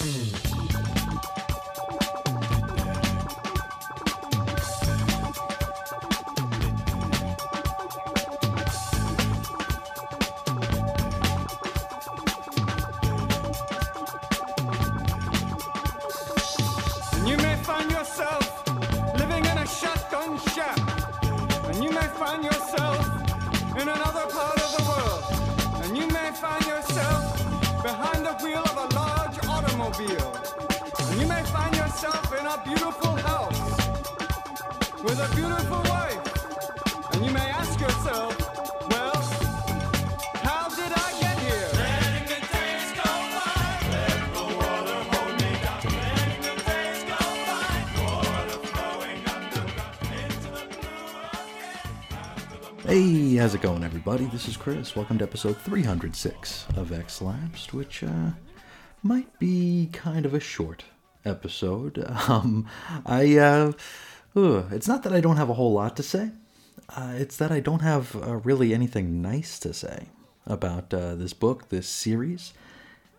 Mm-hmm. Everybody? This is Chris. Welcome to episode 306 of X Lapsed, which uh, might be kind of a short episode. Um, I, uh, it's not that I don't have a whole lot to say. Uh, it's that I don't have uh, really anything nice to say about uh, this book, this series.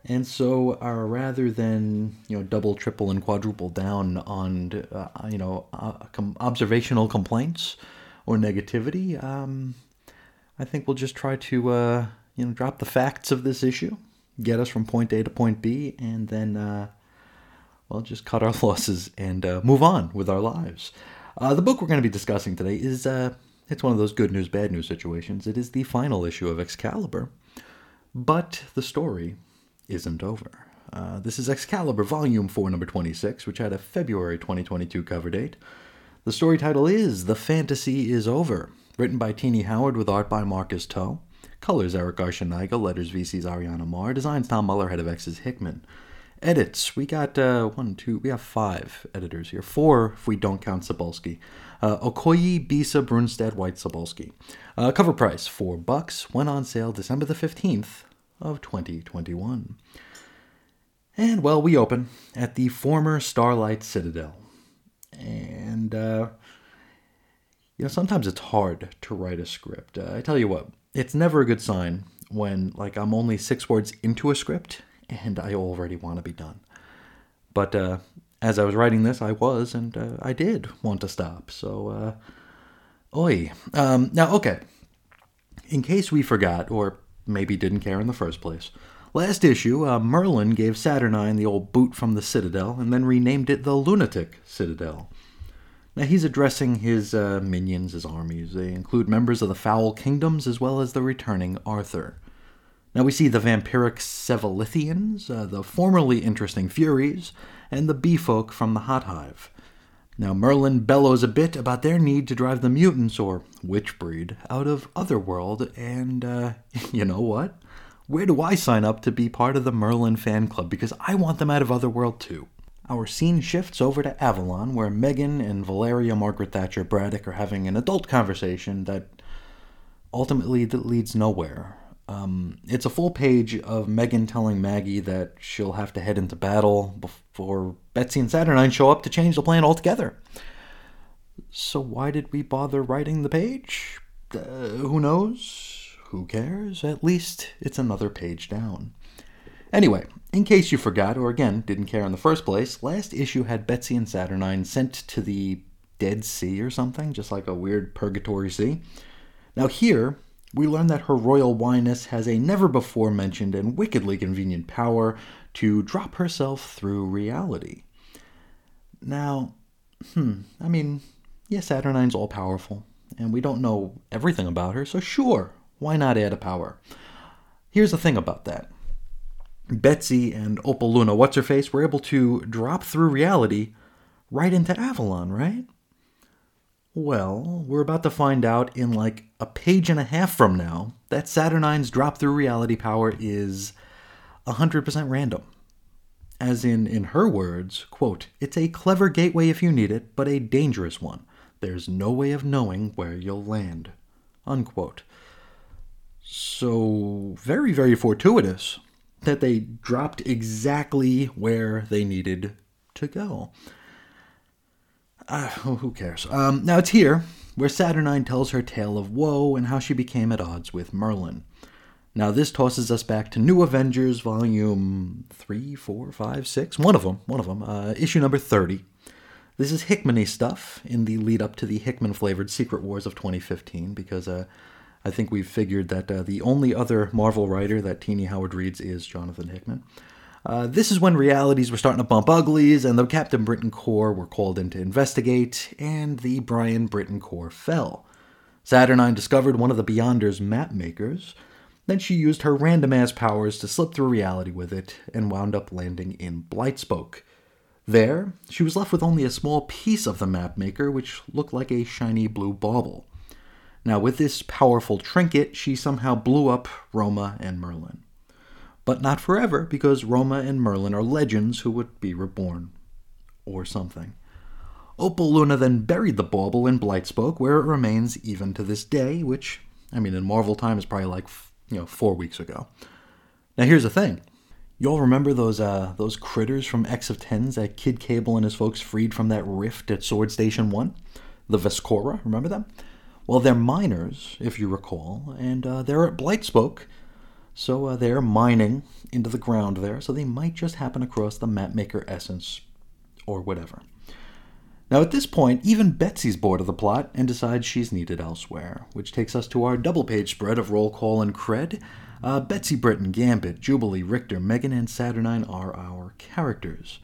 And so, uh, rather than you know double, triple, and quadruple down on uh, you know uh, com- observational complaints or negativity, um, I think we'll just try to uh, you know drop the facts of this issue, get us from point A to point B, and then uh, well just cut our losses and uh, move on with our lives. Uh, the book we're going to be discussing today is uh, it's one of those good news bad news situations. It is the final issue of Excalibur, but the story isn't over. Uh, this is Excalibur Volume 4, Number 26, which had a February 2022 cover date. The story title is The Fantasy is Over, written by Tini Howard with art by Marcus To. Colors Erick Arciniega, letters VC's Ariana Maher, designs Tom Muller, head of X's Hickman. Edits, we got uh, one, two, we have five editors here. Four if we don't count Sobolski. Uh, Okoye, Bissa, Brunstad, White, Sobolski. Uh, cover price, four bucks, went on sale December the 15th of 2021. And well, we open at the former Starlight Citadel. And, uh, you know, sometimes it's hard to write a script. Uh, I tell you what, it's never a good sign when, like, I'm only six words into a script and I already want to be done. But uh, as I was writing this, I was, and uh, I did want to stop. So, uh, oi. Um, now, okay. In case we forgot, or maybe didn't care in the first place, last issue, uh, Merlin gave Saturnyne the old boot from the Citadel and then renamed it the Lunatic Citadel. Now he's addressing his uh, minions, his armies. They include members of the Foul Kingdoms as well as the returning Arthur. Now we see the vampiric Sevolithians, uh, the formerly interesting Furies, and the bee folk from the Hot Hive. Now Merlin bellows a bit about their need to drive the mutants, or witch breed, out of Otherworld, and uh, you know what? Where do I sign up to be part of the Merlin fan club? Because I want them out of Otherworld too. Our scene shifts over to Avalon, where Megan and Valeria Margaret Thatcher Braddock are having an adult conversation that ultimately leads nowhere. Um, it's a full page of Megan telling Maggie that she'll have to head into battle before Betsy and Saturnyne show up to change the plan altogether. So why did we bother writing the page? Uh, who knows? Who cares? At least it's another page down. Anyway, in case you forgot, or again didn't care in the first place, last issue had Betsy and Saturnyne sent to the Dead Sea or something, just like a weird purgatory sea. Now here, we learn that her royal wyness has a never before mentioned and wickedly convenient power to drop herself through reality. Now, hmm, I mean, yes, Saturnyne's all powerful, and we don't know everything about her, so sure, why not add a power? Here's the thing about that. Betsy and Opal Luna, what's her face, were able to drop through reality right into Avalon, right? Well, we're about to find out in like a page and a half from now that Saturnyne's drop through reality power is 100% random. As in, in her words, quote, it's a clever gateway if you need it, but a dangerous one. There's no way of knowing where you'll land. Unquote. So, very, very fortuitous that they dropped exactly where they needed to go. Uh, who cares? Um, now it's here where Saturnyne tells her tale of woe and how she became at odds with Merlin. Now, this tosses us back to New Avengers, volume 3, 4, 5, 6, one of them, one of them, uh, issue number 30. This is Hickman stuff in the lead up to the Hickman flavored Secret Wars of 2015 because uh, I think we've figured that uh, the only other Marvel writer that Tini Howard reads is Jonathan Hickman. Uh, this is when realities were starting to bump uglies, and the Captain Britain Corps were called in to investigate, and the Brian Britain Corps fell. Saturnyne discovered one of the Beyonders' map makers then she used her random ass powers to slip through reality with it and wound up landing in Blightspoke. There, she was left with only a small piece of the map maker, which looked like a shiny blue bauble. Now, with this powerful trinket, she somehow blew up Roma and Merlin. But not forever, because Roma and Merlin are legends who would be reborn. Or something. Opal Luna then buried the bauble in Blightspoke, where it remains even to this day, which, I mean, in Marvel time is probably like you know, four weeks ago. Now here's the thing. Y'all remember those uh, those critters from X of Tens that Kid Cable and his folks freed from that rift at Sword Station 1? The Vescora, remember them? Well, they're miners, if you recall, and uh, they're at Blightspoke, so uh, they're mining into the ground there, so they might just happen across the mapmaker essence or whatever. Now, at this point, even Betsy's bored of the plot and decides she's needed elsewhere, which takes us to our double page spread of roll call and cred. Uh, Betsy Britton, Gambit, Jubilee, Rictor, Megan, and Saturnyne are our characters.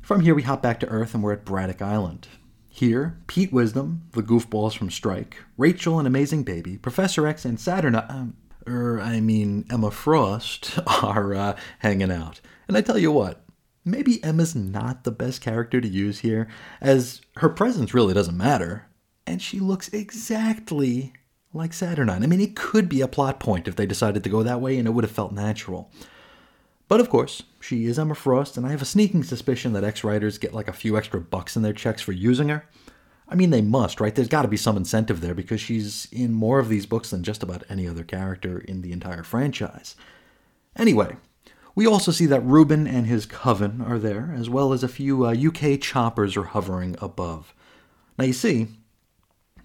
From here, we hop back to Earth and we're at Braddock Island. Here, Pete Wisdom, the goofballs from Strike, Rachel, an amazing baby, Professor X, and Saturnyne, um, er, I mean Emma Frost, are uh, hanging out. And I tell you what, maybe Emma's not the best character to use here, as her presence really doesn't matter, and she looks exactly like Saturnyne. I mean, it could be a plot point if they decided to go that way, and it would have felt natural. But of course, she is Emma Frost, and I have a sneaking suspicion that X writers get like a few extra bucks in their checks for using her. I mean, they must, right? There's got to be some incentive there because she's in more of these books than just about any other character in the entire franchise. Anyway, we also see that Reuben and his coven are there, as well as a few uh, UK choppers are hovering above. Now you see,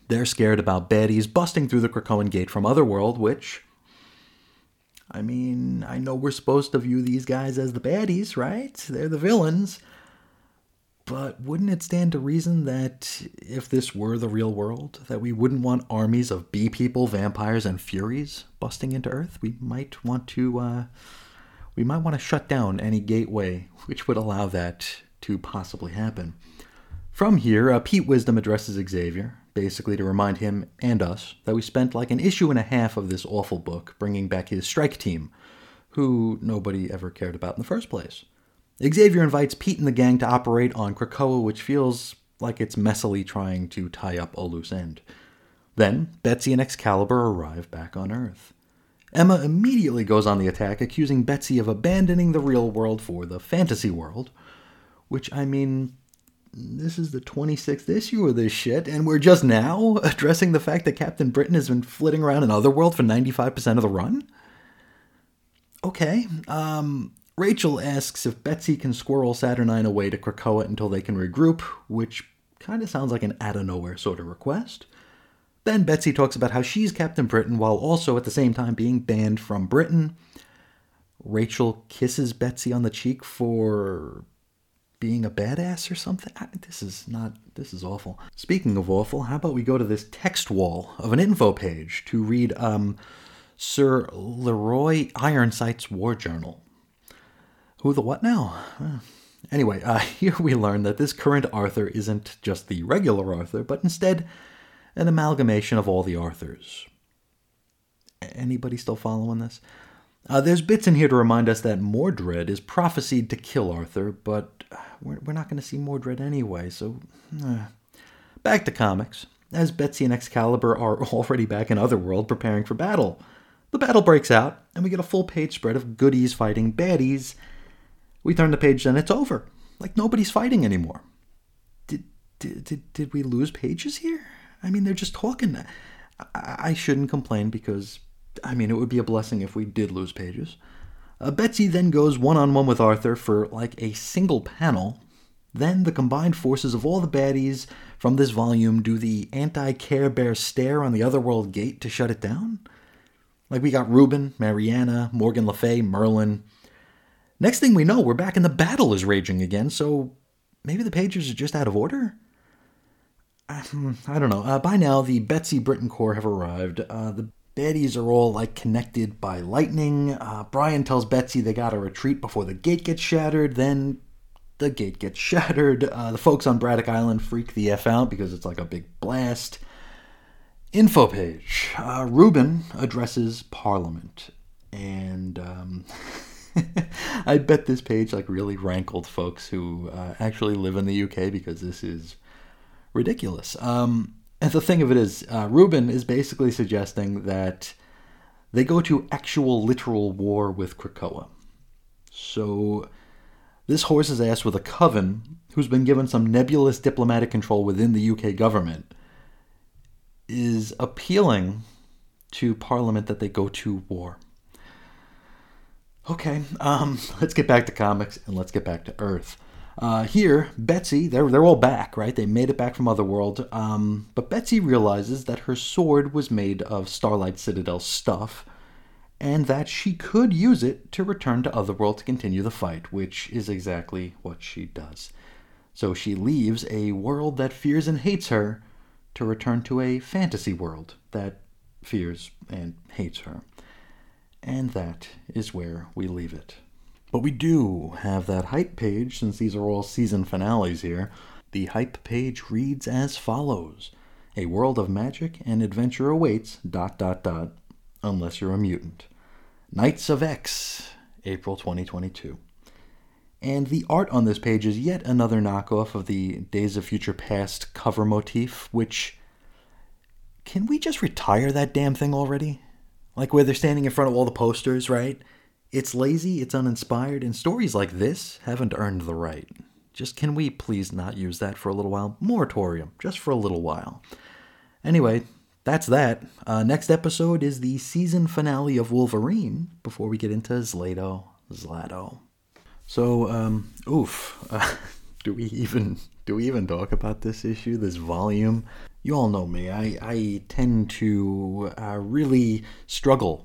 they're scared about baddies busting through the Krakoan gate from Otherworld, which. I mean, I know we're supposed to view these guys as the baddies, right? They're the villains. But wouldn't it stand to reason that if this were the real world, that we wouldn't want armies of bee people, vampires, and furies busting into Earth? We might want to uh, we might want to shut down any gateway which would allow that to possibly happen. From here, uh, Pete Wisdom addresses Xavier, basically to remind him and us that we spent like an issue and a half of this awful book bringing back his strike team, who nobody ever cared about in the first place. Xavier invites Pete and the gang to operate on Krakoa, which feels like it's messily trying to tie up a loose end. Then, Betsy and Excalibur arrive back on Earth. Emma immediately goes on the attack, accusing Betsy of abandoning the real world for the fantasy world. Which, I mean, this is the 26th issue of this shit, and we're just now addressing the fact that Captain Britain has been flitting around in Otherworld for 95% of the run? Okay. Um, Rachel asks if Betsy can squirrel Saturnyne away to Krakoa until they can regroup, which kind of sounds like an out of nowhere sort of request. Then Betsy talks about how she's Captain Britain while also at the same time being banned from Britain. Rachel kisses Betsy on the cheek for being a badass or something. This is not, this is awful. Speaking of awful, how about we go to this text wall of an info page to read um, Sir Leroy Ironsight's War Journal. Who the what now? Anyway, uh, here we learn that this current Arthur isn't just the regular Arthur, but instead an amalgamation of all the Arthurs. Anybody still following this? Uh, there's bits in here to remind us that Mordred is prophesied to kill Arthur, but we're, we're not going to see Mordred anyway, so. Uh. Back to comics. As Betsy and Excalibur are already back in Otherworld preparing for battle. The battle breaks out, and we get a full page spread of goodies fighting baddies. We turn the page, and it's over. Like nobody's fighting anymore. Did, did, did, did we lose pages here? I mean, they're just talking. I, I shouldn't complain because, I mean, it would be a blessing if we did lose pages. Uh, Betsy then goes one on one with Arthur for like a single panel. Then the combined forces of all the baddies from this volume do the anti Care Bear stare on the Otherworld gate to shut it down. Like we got Ruben, Mariana, Morgan Le Fay, Merlin. Next thing we know, we're back and the battle is raging again, so maybe the pages are just out of order? Um, I don't know. Uh, by now, the Betsy Britton Corps have arrived. Uh, the baddies are all like connected by lightning. Uh, Brian tells Betsy they gotta retreat before the gate gets shattered. Then the gate gets shattered. Uh, the folks on Braddock Island freak the F out because it's like a big blast. Info page. Uh, Ruben addresses Parliament. And um, I bet this page like really rankled folks who uh, actually live in the UK because this is ridiculous. Um, and the thing of it is, uh, is basically suggesting that they go to actual literal war with Krakoa. So this horse is asked with a coven who's been given some nebulous diplomatic control within the UK government is appealing to Parliament that they go to war. Okay, um, let's get back to comics and let's get back to Earth. Uh, here, Betsy, they're, they're all back, right? They made it back from Otherworld. Um, but Betsy realizes that her sword was made of Starlight Citadel stuff, and that she could use it to return to Otherworld to continue the fight, which is exactly what she does. So she leaves a world that fears and hates her to return to a fantasy world that fears and hates her. And that is where we leave it. But we do have that hype page since these are all season finales here. The hype page reads as follows A world of magic and adventure awaits, dot dot dot, unless you're a mutant. Knights of X, April 2022. And the art on this page is yet another knockoff of the Days of Future Past cover motif, which. Can we just retire that damn thing already? Like where they're standing in front of all the posters, right? It's lazy, it's uninspired, and stories like this haven't earned the right. Just can we please not use that for a little while? Moratorium, just for a little while. Anyway, that's that. Uh, next episode is the season finale of Wolverine before we get into Zlato, Zlato. So, um, oof. Uh, do we even do we even talk about this issue, this volume? You all know me. I I tend to uh, really struggle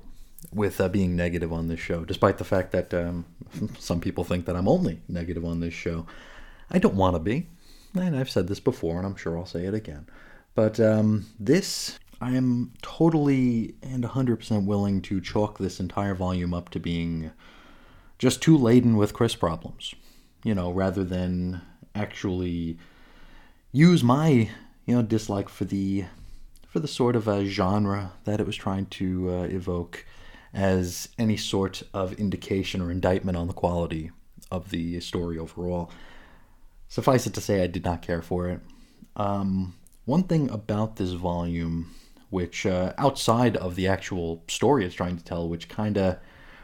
with uh, being negative on this show, despite the fact that um, some people think that I'm only negative on this show. I don't want to be, and I've said this before, and I'm sure I'll say it again. But um, this, I am totally and 100% willing to chalk this entire volume up to being just too laden with Chris problems, you know, rather than actually use my, you know, dislike for the for the sort of a genre that it was trying to uh, evoke as any sort of indication or indictment on the quality of the story overall. Suffice it to say, I did not care for it. Um, one thing about this volume, which uh, outside of the actual story it's trying to tell, which kind of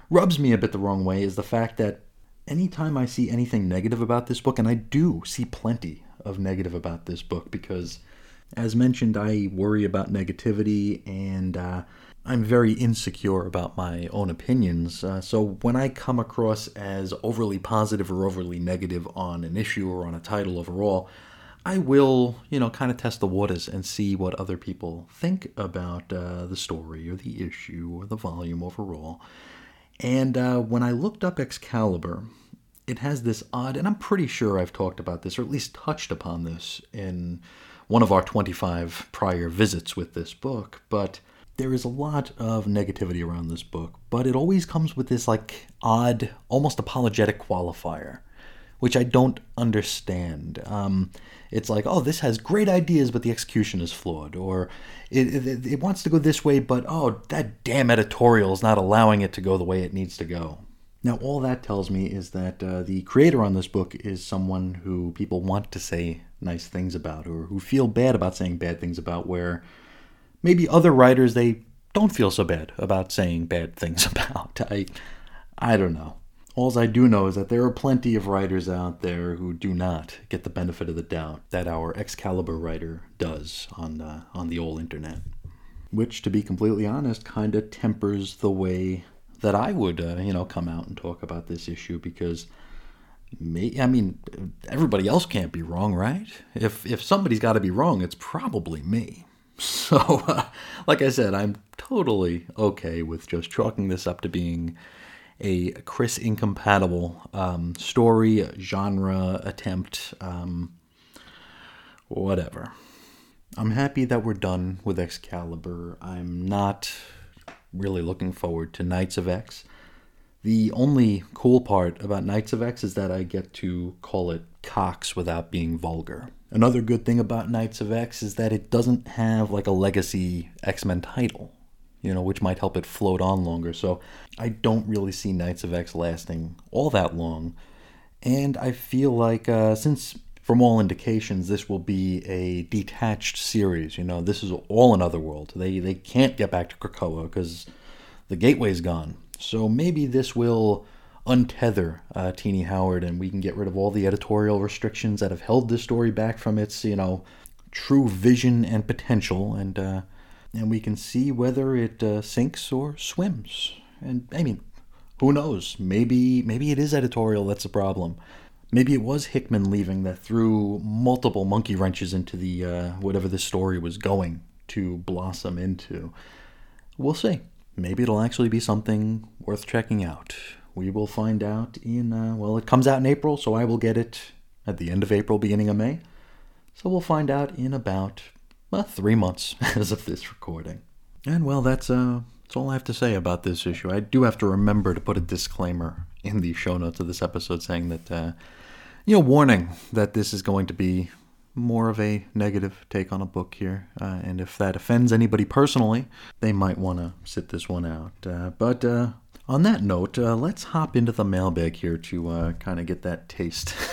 rubs me a bit the wrong way, is the fact that anytime I see anything negative about this book, and I do see plenty of negative about this book because, as mentioned, I worry about negativity and uh, I'm very insecure about my own opinions. Uh, so when I come across as overly positive or overly negative on an issue or on a title overall, I will, you know, kind of test the waters and see what other people think about uh, the story or the issue or the volume overall. And uh, when I looked up Excalibur, it has this odd, and I'm pretty sure I've talked about this, or at least touched upon this in one of our 25 prior visits with this book, but there is a lot of negativity around this book, but it always comes with this like odd, almost apologetic qualifier, which I don't understand. Um, it's like, oh, this has great ideas, but the execution is flawed, or it, it, it wants to go this way, but oh, that damn editorial is not allowing it to go the way it needs to go. Now, all that tells me is that uh, the creator on this book is someone who people want to say nice things about, or who feel bad about saying bad things about, where maybe other writers they don't feel so bad about saying bad things about. I I don't know. All I do know is that there are plenty of writers out there who do not get the benefit of the doubt that our Excalibur writer does on the, on the old internet. Which, to be completely honest, kind of tempers the way that I would, uh, you know, come out and talk about this issue because me, I mean, everybody else can't be wrong, right? If if somebody's got to be wrong, it's probably me. So, uh, like I said, I'm totally okay with just chalking this up to being a Chris incompatible um, story, genre, attempt, um, whatever. I'm happy that we're done with Excalibur. I'm not really looking forward to Knights of X. The only cool part about Knights of X is that I get to call it Cox without being vulgar. Another good thing about Knights of X is that it doesn't have like a legacy X Men title, you know, which might help it float on longer. So I don't really see Knights of X lasting all that long. And I feel like uh, since from all indications, this will be a detached series. You know, this is all another world. They they can't get back to Krakoa because the gateway's gone. So maybe this will untether uh, Tini Howard, and we can get rid of all the editorial restrictions that have held this story back from its, you know, true vision and potential, and uh, and we can see whether it uh, sinks or swims. And I mean, who knows? Maybe maybe it is editorial that's the problem. Maybe it was Hickman leaving that threw multiple monkey wrenches into the uh, whatever the story was going to blossom into. We'll see. Maybe it'll actually be something worth checking out. We will find out in uh, well, it comes out in April, so I will get it at the end of April, beginning of May. So we'll find out in about well, three months as of this recording. And well, that's uh, that's all I have to say about this issue. I do have to remember to put a disclaimer in the show notes of this episode saying that uh, you know, warning that this is going to be more of a negative take on a book here. Uh, and if that offends anybody personally, they might want to sit this one out. Uh, but uh, on that note, uh, let's hop into the mailbag here to uh, kind of get that taste.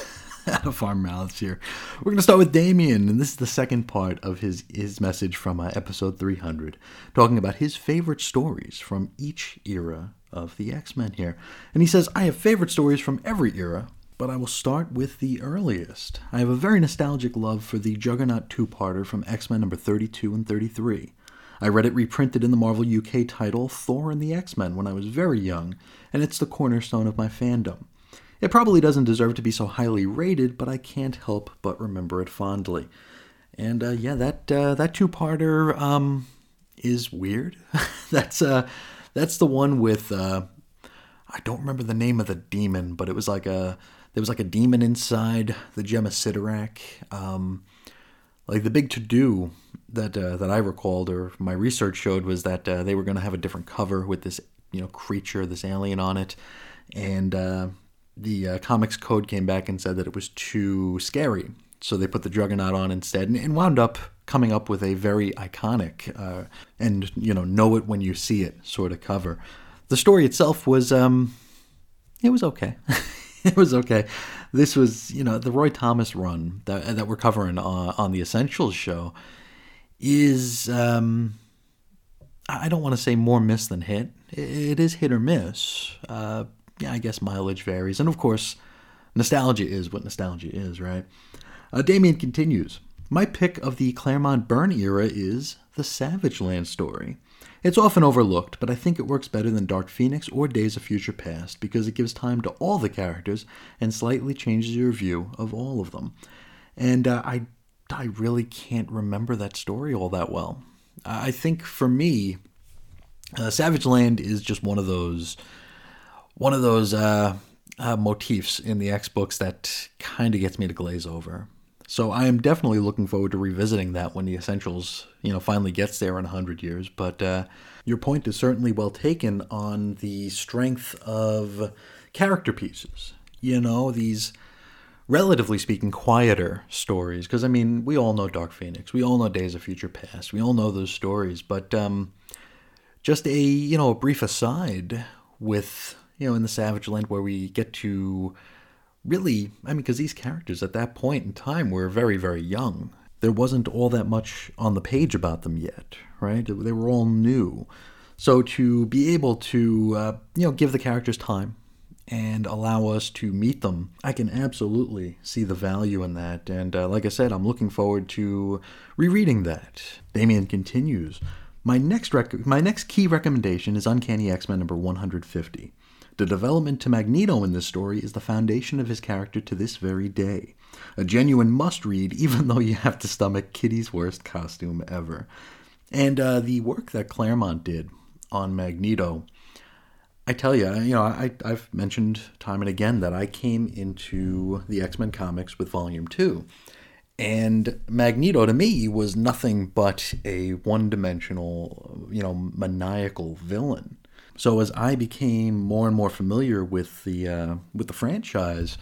out of our mouths here. We're going to start with Damien, and this is the second part of his his message from uh, episode 300, talking about his favorite stories from each era of the X Men here. And he says, I have favorite stories from every era, but I will start with the earliest. I have a very nostalgic love for the Juggernaut two parter from X Men number 32 and 33. I read it reprinted in the Marvel UK title Thor and the X Men when I was very young, and it's the cornerstone of my fandom. It probably doesn't deserve to be so highly rated, but I can't help but remember it fondly. And uh, yeah, that uh, that two parter um, is weird. that's uh, that's the one with uh, I don't remember the name of the demon, but it was like a there was like a demon inside the gem of Cyttorak. Um, like the big to do that uh, that I recalled or my research showed was that uh, they were going to have a different cover with this you know creature, this alien on it, and uh, the uh, comics code came back and said that it was too scary, so they put the Juggernaut on instead, and, and wound up coming up with a very iconic uh, and you know know it when you see it sort of cover. The story itself was um, it was okay. it was okay. This was, you know, the Roy Thomas run that that we're covering on, on the Essentials show is um, I don't want to say more miss than hit. It is hit or miss. Uh, yeah, I guess mileage varies, and of course, nostalgia is what nostalgia is, right? Uh, Damien continues. My pick of the Claremont Byrne era is the Savage Land story. It's often overlooked, but I think it works better than Dark Phoenix or Days of Future Past because it gives time to all the characters and slightly changes your view of all of them. And uh, I, I really can't remember that story all that well. I think for me, uh, Savage Land is just one of those, one of those uh, uh motifs in the X books that kind of gets me to glaze over. So I am definitely looking forward to revisiting that when the Essentials, you know, finally gets there in 100 years. But uh, your point is certainly well taken on the strength of character pieces. You know, these relatively speaking quieter stories because I mean, we all know Dark Phoenix. We all know Days of Future Past. We all know those stories, but um, just a, you know, a brief aside with, you know, in the Savage Land where we get to really, I mean, because these characters at that point in time were very, very young. There wasn't all that much on the page about them yet, right? They were all new. So to be able to, uh, you know, give the characters time and allow us to meet them, I can absolutely see the value in that. And uh, like I said, I'm looking forward to rereading that. Damien continues. My next rec- my next key recommendation is Uncanny X-Men number 150. The development to Magneto in this story is the foundation of his character to this very day. A genuine must read, even though you have to stomach Kitty's worst costume ever. And uh, the work that Claremont did on Magneto, I tell you, you know, I, I've mentioned time and again that I came into the X Men comics with Volume 2. And Magneto to me was nothing but a one dimensional, you know, maniacal villain. So as I became more and more familiar with the uh, with the franchise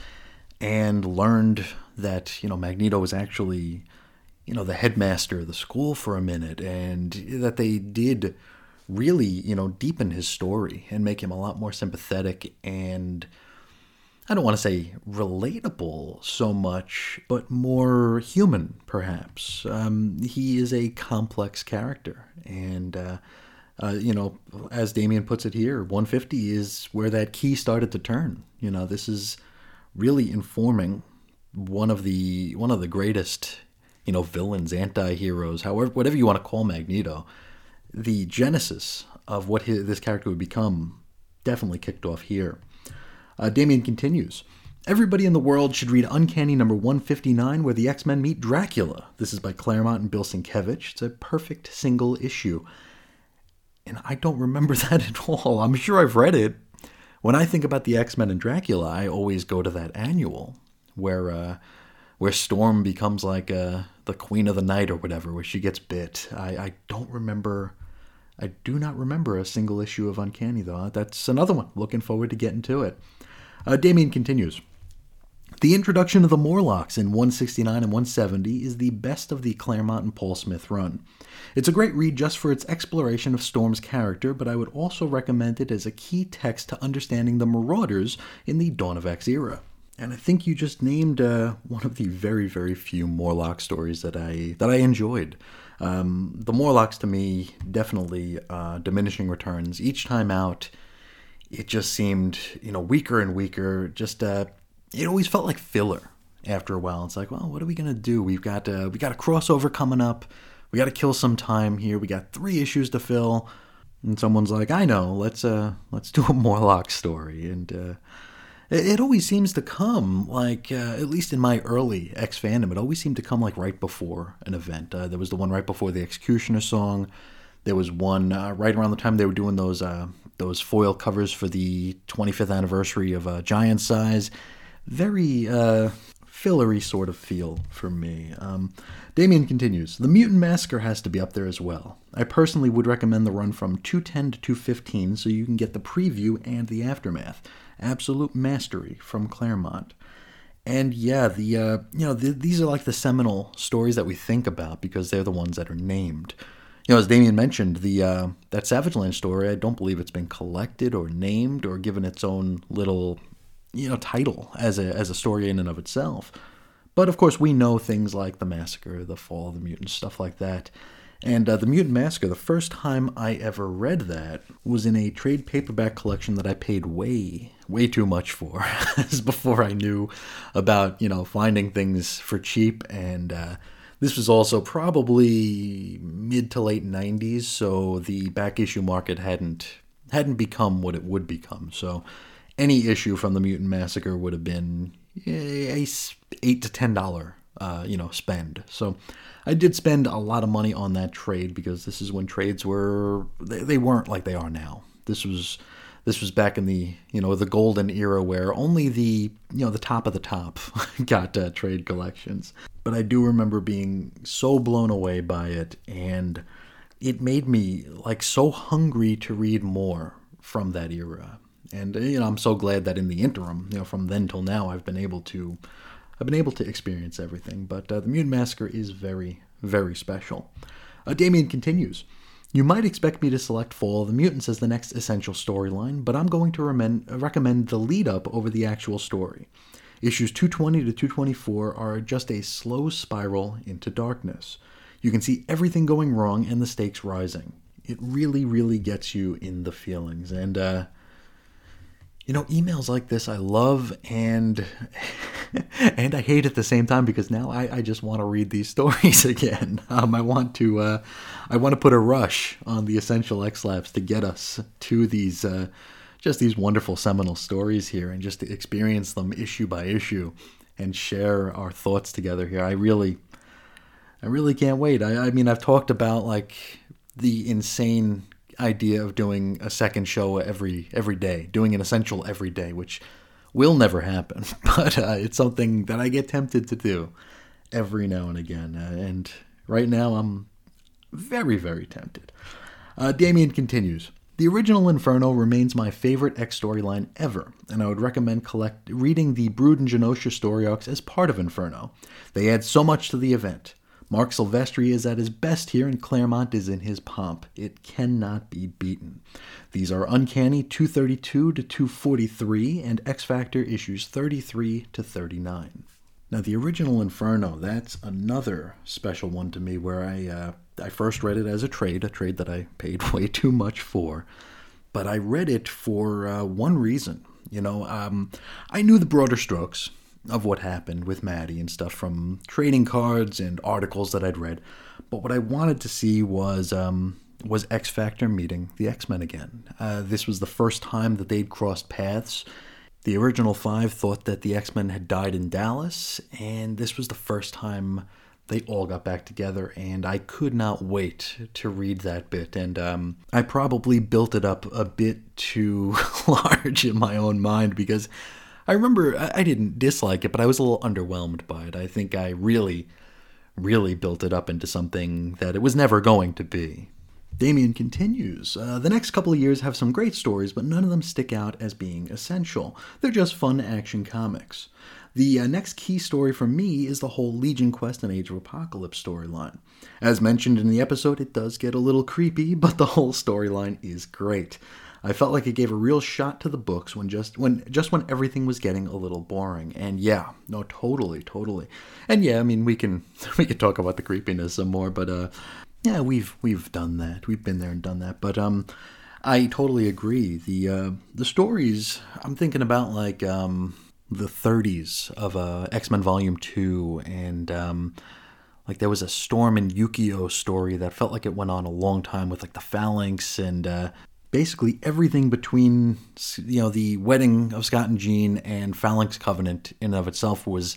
and learned that you know Magneto was actually you know the headmaster of the school for a minute and that they did really you know deepen his story and make him a lot more sympathetic and I don't want to say relatable so much, but more human, perhaps. Um, he is a complex character, and uh, uh, you know, as Damian puts it here, 150 is where that key started to turn. You know, this is really informing one of the one of the greatest, you know, villains, anti-heroes, however, whatever you want to call Magneto. The genesis of what his, this character would become definitely kicked off here. Uh, Damian continues. Everybody in the world should read Uncanny number 159, where the X Men meet Dracula. This is by Claremont and Bill Sienkiewicz. It's a perfect single issue and I don't remember that at all. I'm sure I've read it. When I think about the X Men and Dracula, I always go to that annual where uh, where Storm becomes like uh, the Queen of the Night or whatever, where she gets bit. I, I don't remember. I do not remember a single issue of Uncanny though. That's another one. Looking forward to getting to it. Uh, Damian continues. The introduction of the Morlocks in 169 and 170 is the best of the Claremont and Paul Smith run. It's a great read just for its exploration of Storm's character, but I would also recommend it as a key text to understanding the Marauders in the Dawn of X era. And I think you just named uh, one of the very, very few Morlock stories that I that I enjoyed. Um, the Morlocks to me definitely uh, diminishing returns each time out. It just seemed you know weaker and weaker. Just uh, it always felt like filler after a while. It's like, well, what are we gonna do? We've got uh, we got a crossover coming up. We got to kill some time here. We got three issues to fill. And someone's like, I know. Let's uh, let's do a Morlock story. And uh, it, always seems to come like, uh, at least in my early X fandom, it always seemed to come like right before an event. Uh, there was the one right before the Executioner song. There was one uh, right around the time they were doing those uh, those foil covers for the 25th anniversary of uh, Giant Size very uh, fillery sort of feel for me. Um, Damian continues The Mutant Massacre has to be up there as well. I personally would recommend the run from 210 to 215 so you can get the preview and the aftermath. Absolute mastery from Claremont. And yeah, the uh, you know the, these are like the seminal stories that we think about because they're the ones that are named. You know, as Damian mentioned, the uh, that Savage Land story, I don't believe it's been collected or named or given its own little you know title as a as a story in and of itself. But of course, we know things like the massacre, the fall of the mutants, stuff like that. And uh, the Mutant Massacre, the first time I ever read that was in a trade paperback collection that I paid way, way too much for. before I knew about, you know, finding things for cheap. And uh, this was also probably mid to late 90s, so the back issue market hadn't hadn't become what it would become. So any issue from the Mutant Massacre would have been a eight to ten dollar uh, you know spend. So I did spend a lot of money on that trade because this is when trades were they, they weren't like they are now. This was this was back in the you know the golden era where only the you know the top of the top got uh, trade collections. But I do remember being so blown away by it, and it made me like so hungry to read more from that era. And you know, I'm so glad that in the interim, you know, from then till now, I've been able to, I've been able to experience everything. But uh, the Mutant Massacre is very, very special. Uh, Damian continues. You might expect me to select Fall of the Mutants as the next essential storyline, but I'm going to recommend the lead up over the actual story. Issues 220 to 224 are just a slow spiral into darkness. You can see everything going wrong and the stakes rising. It really, really gets you in the feelings. And uh, you know emails like this i love and and i hate at the same time because now i, I just want to read these stories again. Um, i want to uh, i want to put a rush on the essential X Lapsed to get us to these uh, just these wonderful seminal stories here and just to experience them issue by issue and share our thoughts together here. I really i really can't wait. I, I mean i've talked about like the insane idea of doing a second show every every day, doing an essential every day, which will never happen, but uh, it's something that I get tempted to do every now and again. Uh, and right now, I'm very, very tempted. Uh, Damien continues. The original Inferno remains my favorite X storyline ever, and I would recommend collect reading the Brood and Genosha story arcs as part of Inferno. They add so much to the event. Marc Silvestri is at his best here, and Claremont is in his pomp. It cannot be beaten. These are Uncanny 232 to 243 and X Factor issues 33 to 39. Now, the original Inferno, that's another special one to me where I, uh, I first read it as a trade, a trade that I paid way too much for. But I read it for uh, one reason. You know, um, I knew the broader strokes of what happened with Maddie and stuff from trading cards and articles that I'd read. But what I wanted to see was um, was X Factor meeting the X Men again. Uh, this was the first time that they'd crossed paths the original five thought that the X Men had died in Dallas, and this was the first time they all got back together, and I could not wait to read that bit. And um, I probably built it up a bit too large in my own mind because I remember I didn't dislike it, but I was a little underwhelmed by it. I think I really, really built it up into something that it was never going to be. Damien continues. Uh, the next couple of years have some great stories, but none of them stick out as being essential. They're just fun action comics. The uh, next key story for me is the whole Legion Quest and Age of Apocalypse storyline. As mentioned in the episode, it does get a little creepy, but the whole storyline is great. I felt like it gave a real shot to the books when just when just when everything was getting a little boring. And yeah, no, totally, totally. And yeah, I mean we can we can talk about the creepiness some more, but uh yeah, we've we've done that. We've been there and done that. But um, I totally agree. The uh, the stories I'm thinking about like um, the 30s of uh, X Men Volume Two, and um, like there was a Storm and Yukio story that felt like it went on a long time with like the Phalanx and uh, basically everything between you know the wedding of Scott and Jean and Phalanx Covenant in and of itself was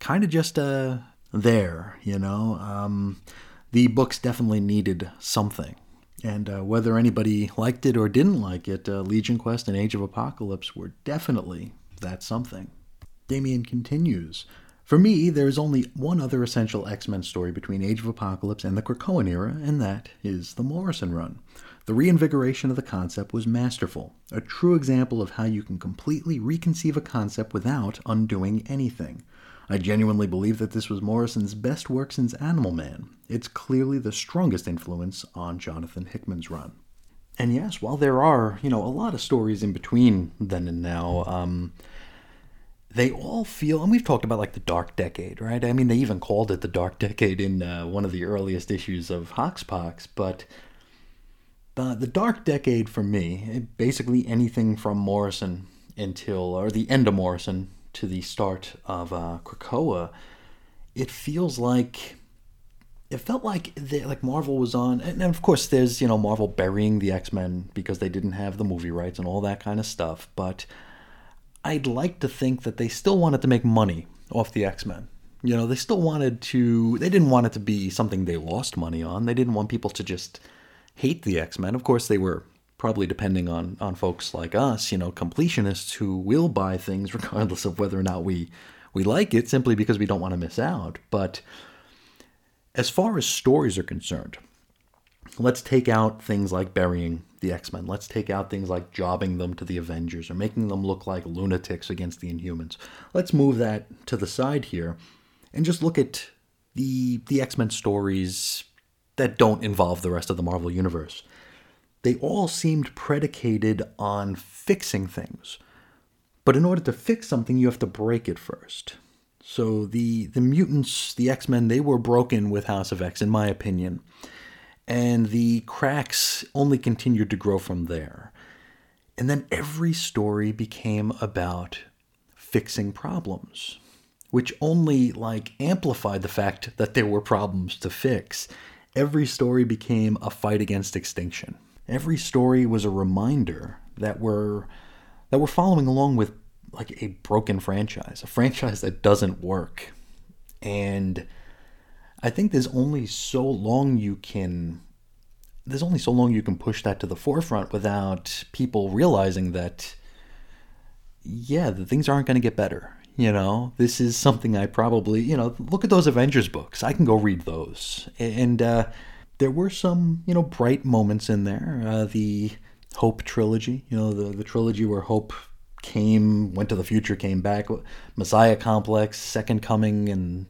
kind of just uh, there, you know. Um, the books definitely needed something. And uh, whether anybody liked it or didn't like it, uh, Legion Quest and Age of Apocalypse were definitely that something. Damien continues. For me, there is only one other essential X Men story between Age of Apocalypse and the Krakoan era, and that is the Morrison run. The reinvigoration of the concept was masterful, a true example of how you can completely reconceive a concept without undoing anything. I genuinely believe that this was Morrison's best work since Animal Man. It's clearly the strongest influence on Jonathan Hickman's run. And yes, while there are, you know, a lot of stories in between then and now, um, they all feel, and we've talked about like the Dark Decade, right? I mean, they even called it the Dark Decade in uh, one of the earliest issues of Hoxpox, but the, the Dark Decade for me, basically anything from Morrison until, or the end of Morrison to the start of uh, Krakoa, it feels like it felt like they, like Marvel was on, and of course there's you know Marvel burying the X Men because they didn't have the movie rights and all that kind of stuff. But I'd like to think that they still wanted to make money off the X Men. You know, they still wanted to. They didn't want it to be something they lost money on. They didn't want people to just hate the X Men. Of course, they were probably depending on on folks like us, you know, completionists who will buy things regardless of whether or not we we like it simply because we don't want to miss out. But as far as stories are concerned, let's take out things like burying the X-Men. Let's take out things like jobbing them to the Avengers or making them look like lunatics against the Inhumans. Let's move that to the side here and just look at the the X-Men stories that don't involve the rest of the Marvel universe they all seemed predicated on fixing things. But in order to fix something, you have to break it first. So the the mutants, the X-Men, they were broken with House of X in my opinion. And the cracks only continued to grow from there. And then every story became about fixing problems, which only like amplified the fact that there were problems to fix. Every story became a fight against extinction every story was a reminder that we're that we're following along with like a broken franchise, a franchise that doesn't work. And I think there's only so long you can there's only so long you can push that to the forefront without people realizing that, yeah, the things aren't going to get better. You know, this is something I probably, you know, look at those Avengers books. I can go read those. And uh, there were some, you know, bright moments in there. Uh, the Hope trilogy, you know, the, the trilogy where Hope came, went to the future, came back, Messiah Complex, Second Coming, and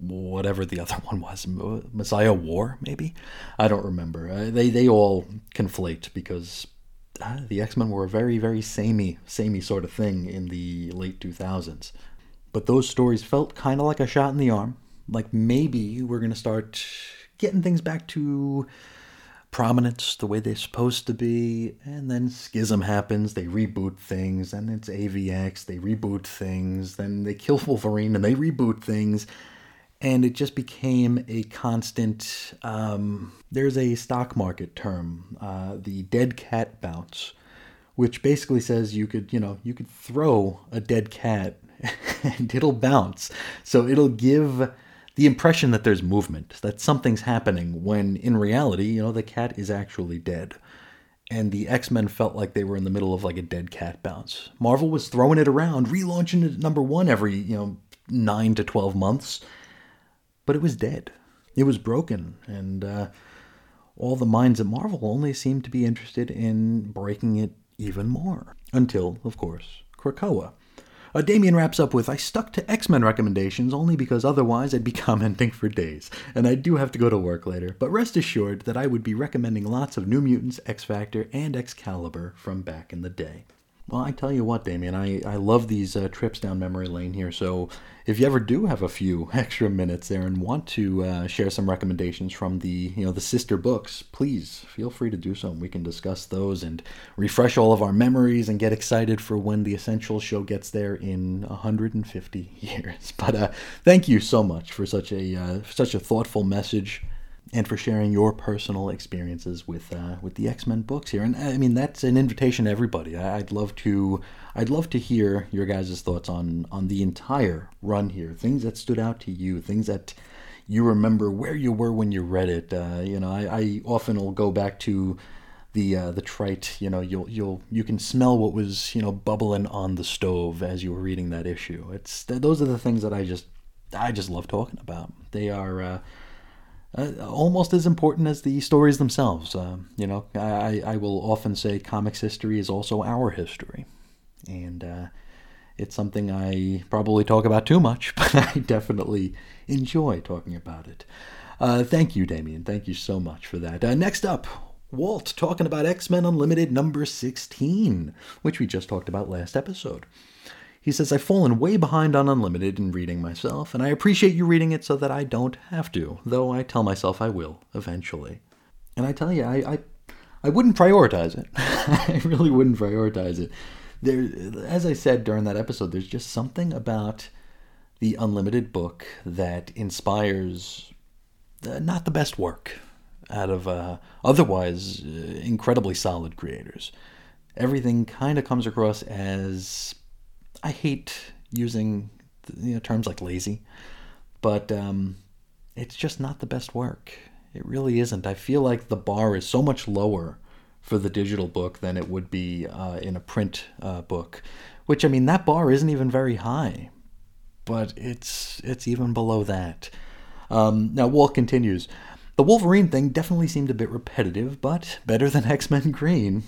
whatever the other one was, Messiah War, maybe. I don't remember. Uh, they they all conflate because uh, the X Men were a very very samey samey sort of thing in the late two thousands. But those stories felt kind of like a shot in the arm. Like maybe we're gonna start getting things back to prominence the way they're supposed to be, and then Schism happens, they reboot things, and it's AVX, they reboot things, then they kill Wolverine and they reboot things, and it just became a constant. Um, there's a stock market term, uh, the dead cat bounce, which basically says you could, you know, you could throw a dead cat and it'll bounce. So it'll give the impression that there's movement, that something's happening, when in reality, you know, the cat is actually dead. And the X Men felt like they were in the middle of like a dead cat bounce. Marvel was throwing it around, relaunching it number one every, you know, nine to 12 months but it was dead. It was broken, and uh, all the minds at Marvel only seemed to be interested in breaking it even more. Until, of course, Krakoa. Uh, Damien wraps up with I stuck to X Men recommendations only because otherwise I'd be commenting for days, and I do have to go to work later, but rest assured that I would be recommending lots of New Mutants, X Factor, and Excalibur from back in the day. Well, I tell you what, Damien, I, I love these uh, trips down memory lane here. So if you ever do have a few extra minutes there and want to uh, share some recommendations from the you know the sister books, please feel free to do so. We can discuss those and refresh all of our memories and get excited for when the Essential show gets there in 150 years. But uh, thank you so much for such a uh, such a thoughtful message and for sharing your personal experiences with uh, with the X Men books here. And I mean, that's an invitation to everybody. I'd love to I'd love to hear your guys' thoughts on on the entire run here. Things that stood out to you, things that you remember where you were when you read it. Uh, you know, I, I, often will go back to the uh, the trite. You know, you'll you'll you can smell what was you know bubbling on the stove as you were reading that issue. It's those are the things that I just I just love talking about. They are uh, almost as important as the stories themselves. Uh, you know, I, I will often say comics history is also our history. And uh, it's something I probably talk about too much, but I definitely enjoy talking about it. Uh, thank you, Damien. Thank you so much for that. Uh, next up, Walt talking about X Men Unlimited number 16, which we just talked about last episode. He says, I've fallen way behind on Unlimited in reading myself, and I appreciate you reading it so that I don't have to, though I tell myself I will eventually. And I tell you, I, I, I wouldn't prioritize it. I really wouldn't prioritize it. There, as I said during that episode, there's just something about the Unlimited book that inspires uh, not the best work out of uh, otherwise uh, incredibly solid creators. Everything kind of comes across as I hate using you know, terms like lazy, but um, it's just not the best work. It really isn't. I feel like the bar is so much lower for the digital book than it would be uh, in a print uh, book. Which I mean, that bar isn't even very high, but it's it's even below that. Um, now Walt continues. The Wolverine thing definitely seemed a bit repetitive, but better than X Men Green.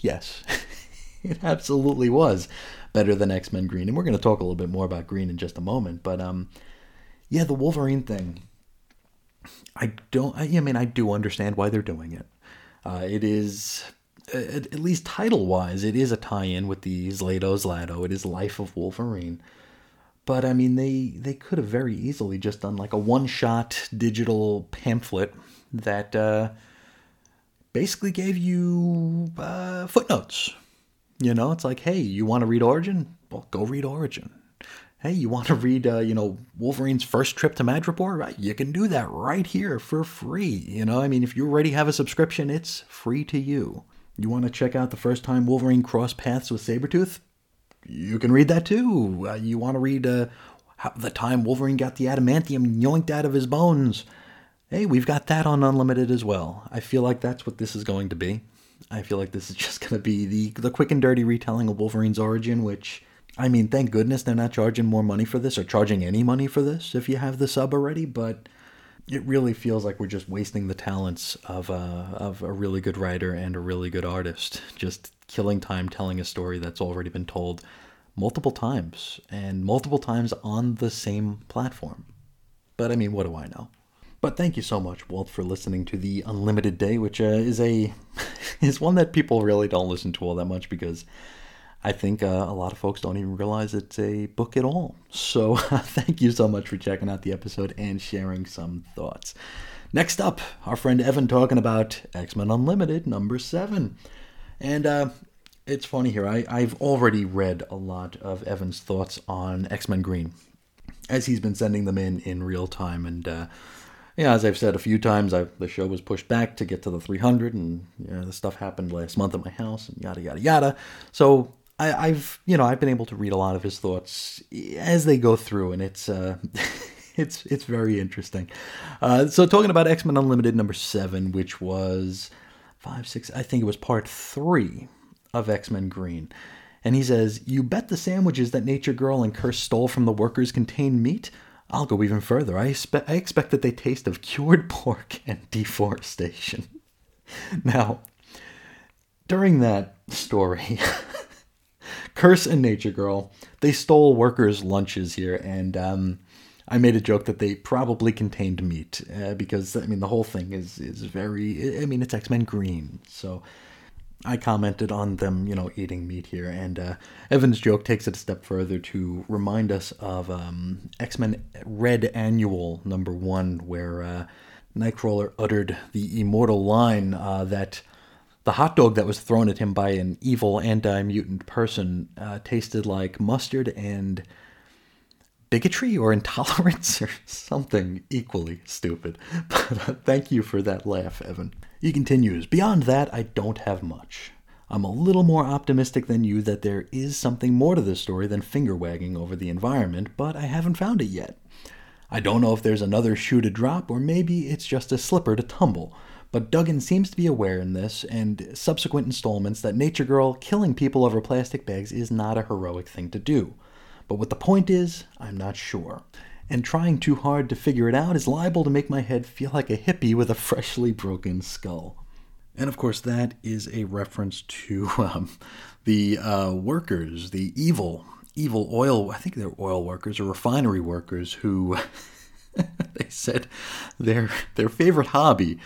yes, it absolutely was better than X Men Green, and we're going to talk a little bit more about Green in just a moment. But um, yeah, the Wolverine thing. I don't. I, I mean, I do understand why they're doing it. Uh, it is, at, at least title wise, it is a tie-in with the Zlato Zlato. It is Life of Wolverine. But I mean, they they could have very easily just done like a one-shot digital pamphlet that uh, basically gave you uh, footnotes you know, it's like, hey, you want to read Origin? Well, go read Origin. Hey, you want to read, uh, you know, Wolverine's first trip to Madripoor? Right, you can do that right here for free. You know, I mean, if you already have a subscription, it's free to you. You want to check out the first time Wolverine crossed paths with Sabretooth? You can read that too. Uh, you want to read uh, how, the time Wolverine got the adamantium yoinked out of his bones? hey, we've got that on Unlimited as well. I feel like that's what this is going to be. I feel like this is just going to be the the quick and dirty retelling of Wolverine's origin, which I mean, thank goodness they're not charging more money for this or charging any money for this if you have the sub already, but it really feels like we're just wasting the talents of a, of a really good writer and a really good artist, just killing time telling a story that's already been told multiple times and multiple times on the same platform. But I mean, what do I know? But thank you so much, Walt, for listening to the Unlimited Day, which uh, is a is one that people really don't listen to all that much because I think uh, a lot of folks don't even realize it's a book at all. So thank you so much for checking out the episode and sharing some thoughts. Next up, our friend Evan talking about X Men Unlimited number seven, and uh, it's funny here. I, I've already read a lot of Evan's thoughts on X Men Green, as he's been sending them in in real time, and uh, yeah, as I've said a few times, I, the show was pushed back to get to the 300, and know, the stuff happened last month at my house, and yada yada yada. So I, have you know I've been able to read a lot of his thoughts as they go through, and it's uh, it's it's very interesting. Uh, so talking about X Men Unlimited number seven, which was five six, I think it was part three of X Men Green. And he says, You bet the sandwiches that Nature Girl and Curse stole from the workers contain meat? I'll go even further. I, I expect that they taste of cured pork and deforestation. now, during that story, Curse and Nature Girl, they stole workers' lunches here, and um, I made a joke that they probably contained meat uh, because I mean the whole thing is is very. I mean it's X Men Green, so I commented on them, you know, eating meat here, and uh, Evan's joke takes it a step further to remind us of um, X Men Red Annual number one, where uh, Nightcrawler uttered the immortal line uh, that the hot dog that was thrown at him by an evil anti mutant person uh, tasted like mustard and bigotry or intolerance or something equally stupid. But uh, thank you for that laugh, Evan. He continues Beyond that, I don't have much. I'm a little more optimistic than you that there is something more to this story than finger wagging over the environment, but I haven't found it yet. I don't know if there's another shoe to drop, or maybe it's just a slipper to tumble. But Duggan seems to be aware in this and subsequent installments that Nature Girl killing people over plastic bags is not a heroic thing to do. But what the point is, I'm not sure. And trying too hard to figure it out is liable to make my head feel like a hippie with a freshly broken skull. And of course, that is a reference to um, the uh, workers, the evil, evil oil, I think they're oil workers or refinery workers who they said their, their favorite hobby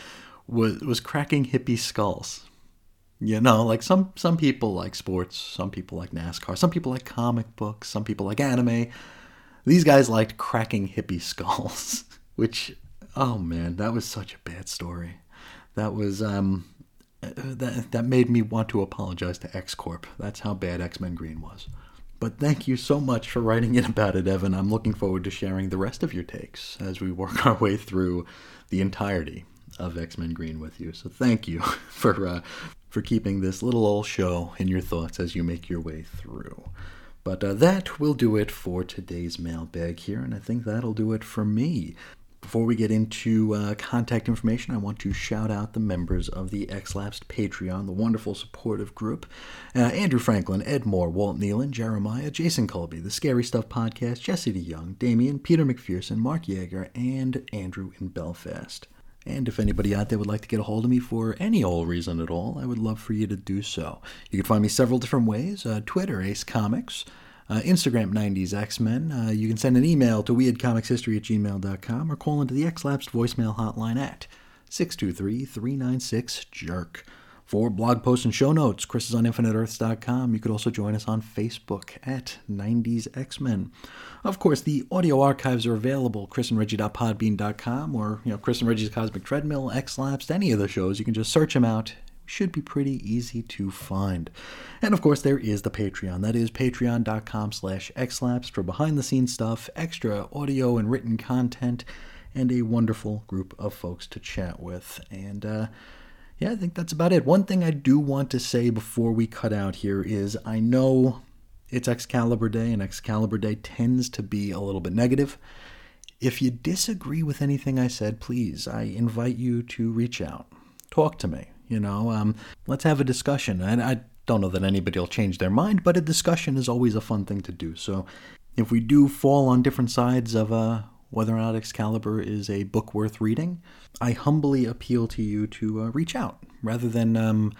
was, was cracking hippie skulls. You know, like some some people like sports, some people like NASCAR, some people like comic books, some people like anime. These guys liked cracking hippie skulls, which oh man, that was such a bad story. That was um that that made me want to apologize to X Corp. That's how bad X Men Green was. But thank you so much for writing in about it, Evan. I'm looking forward to sharing the rest of your takes as we work our way through the entirety of X Men Green with you. So thank you for uh, for keeping this little old show in your thoughts as you make your way through. But uh, that will do it for today's mailbag here, and I think that'll do it for me. Before we get into uh, contact information, I want to shout out the members of the X-Lapsed Patreon, the wonderful supportive group. Uh, Andrew Franklin, Ed Moore, Walt Nealon, Jeremiah, Jason Colby, the Scary Stuff Podcast, Jesse DeYoung, Damien, Peter McPherson, Mark Yeager, and Andrew in Belfast. And if anybody out there would like to get a hold of me for any old reason at all, I would love for you to do so. You can find me several different ways uh, Twitter, Ace Comics, uh, Instagram, 90s X Men. Uh, you can send an email to weirdcomicshistory at gmail.com or call into the X-Lapsed voicemail hotline at 623 396 Jerk. For blog posts and show notes, Chris is on InfiniteEarths.com. You could also join us on Facebook at 90s X-Men. Of course, the audio archives are available, chrisandreggie.podbean.com or, you know, Chris and Reggie's Cosmic Treadmill, X-Lapsed, any of the shows. You can just search them out. Should be pretty easy to find. And of course, there is the Patreon. That is patreon.com slash xlapsed for behind-the-scenes stuff, extra audio and written content, and a wonderful group of folks to chat with. And, uh, yeah, I think that's about it. One thing I do want to say before we cut out here is I know it's Excalibur Day, and Excalibur Day tends to be a little bit negative. If you disagree with anything I said, please, I invite you to reach out. Talk to me. You know, um, let's have a discussion. And I don't know that anybody will change their mind, but a discussion is always a fun thing to do. So if we do fall on different sides of uh, whether or not Excalibur is a book worth reading, I humbly appeal to you to uh, reach out rather than um,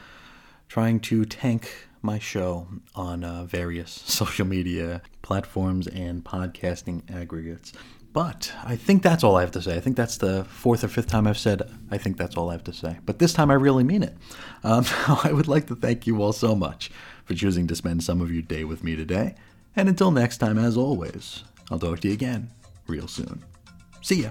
trying to tank my show on uh, various social media platforms and podcasting aggregates. But I think that's all I have to say. I think that's the fourth or fifth time I've said, I think that's all I have to say. But this time I really mean it. Um, I would like to thank you all so much for choosing to spend some of your day with me today. And until next time, as always, I'll talk to you again real soon. See ya.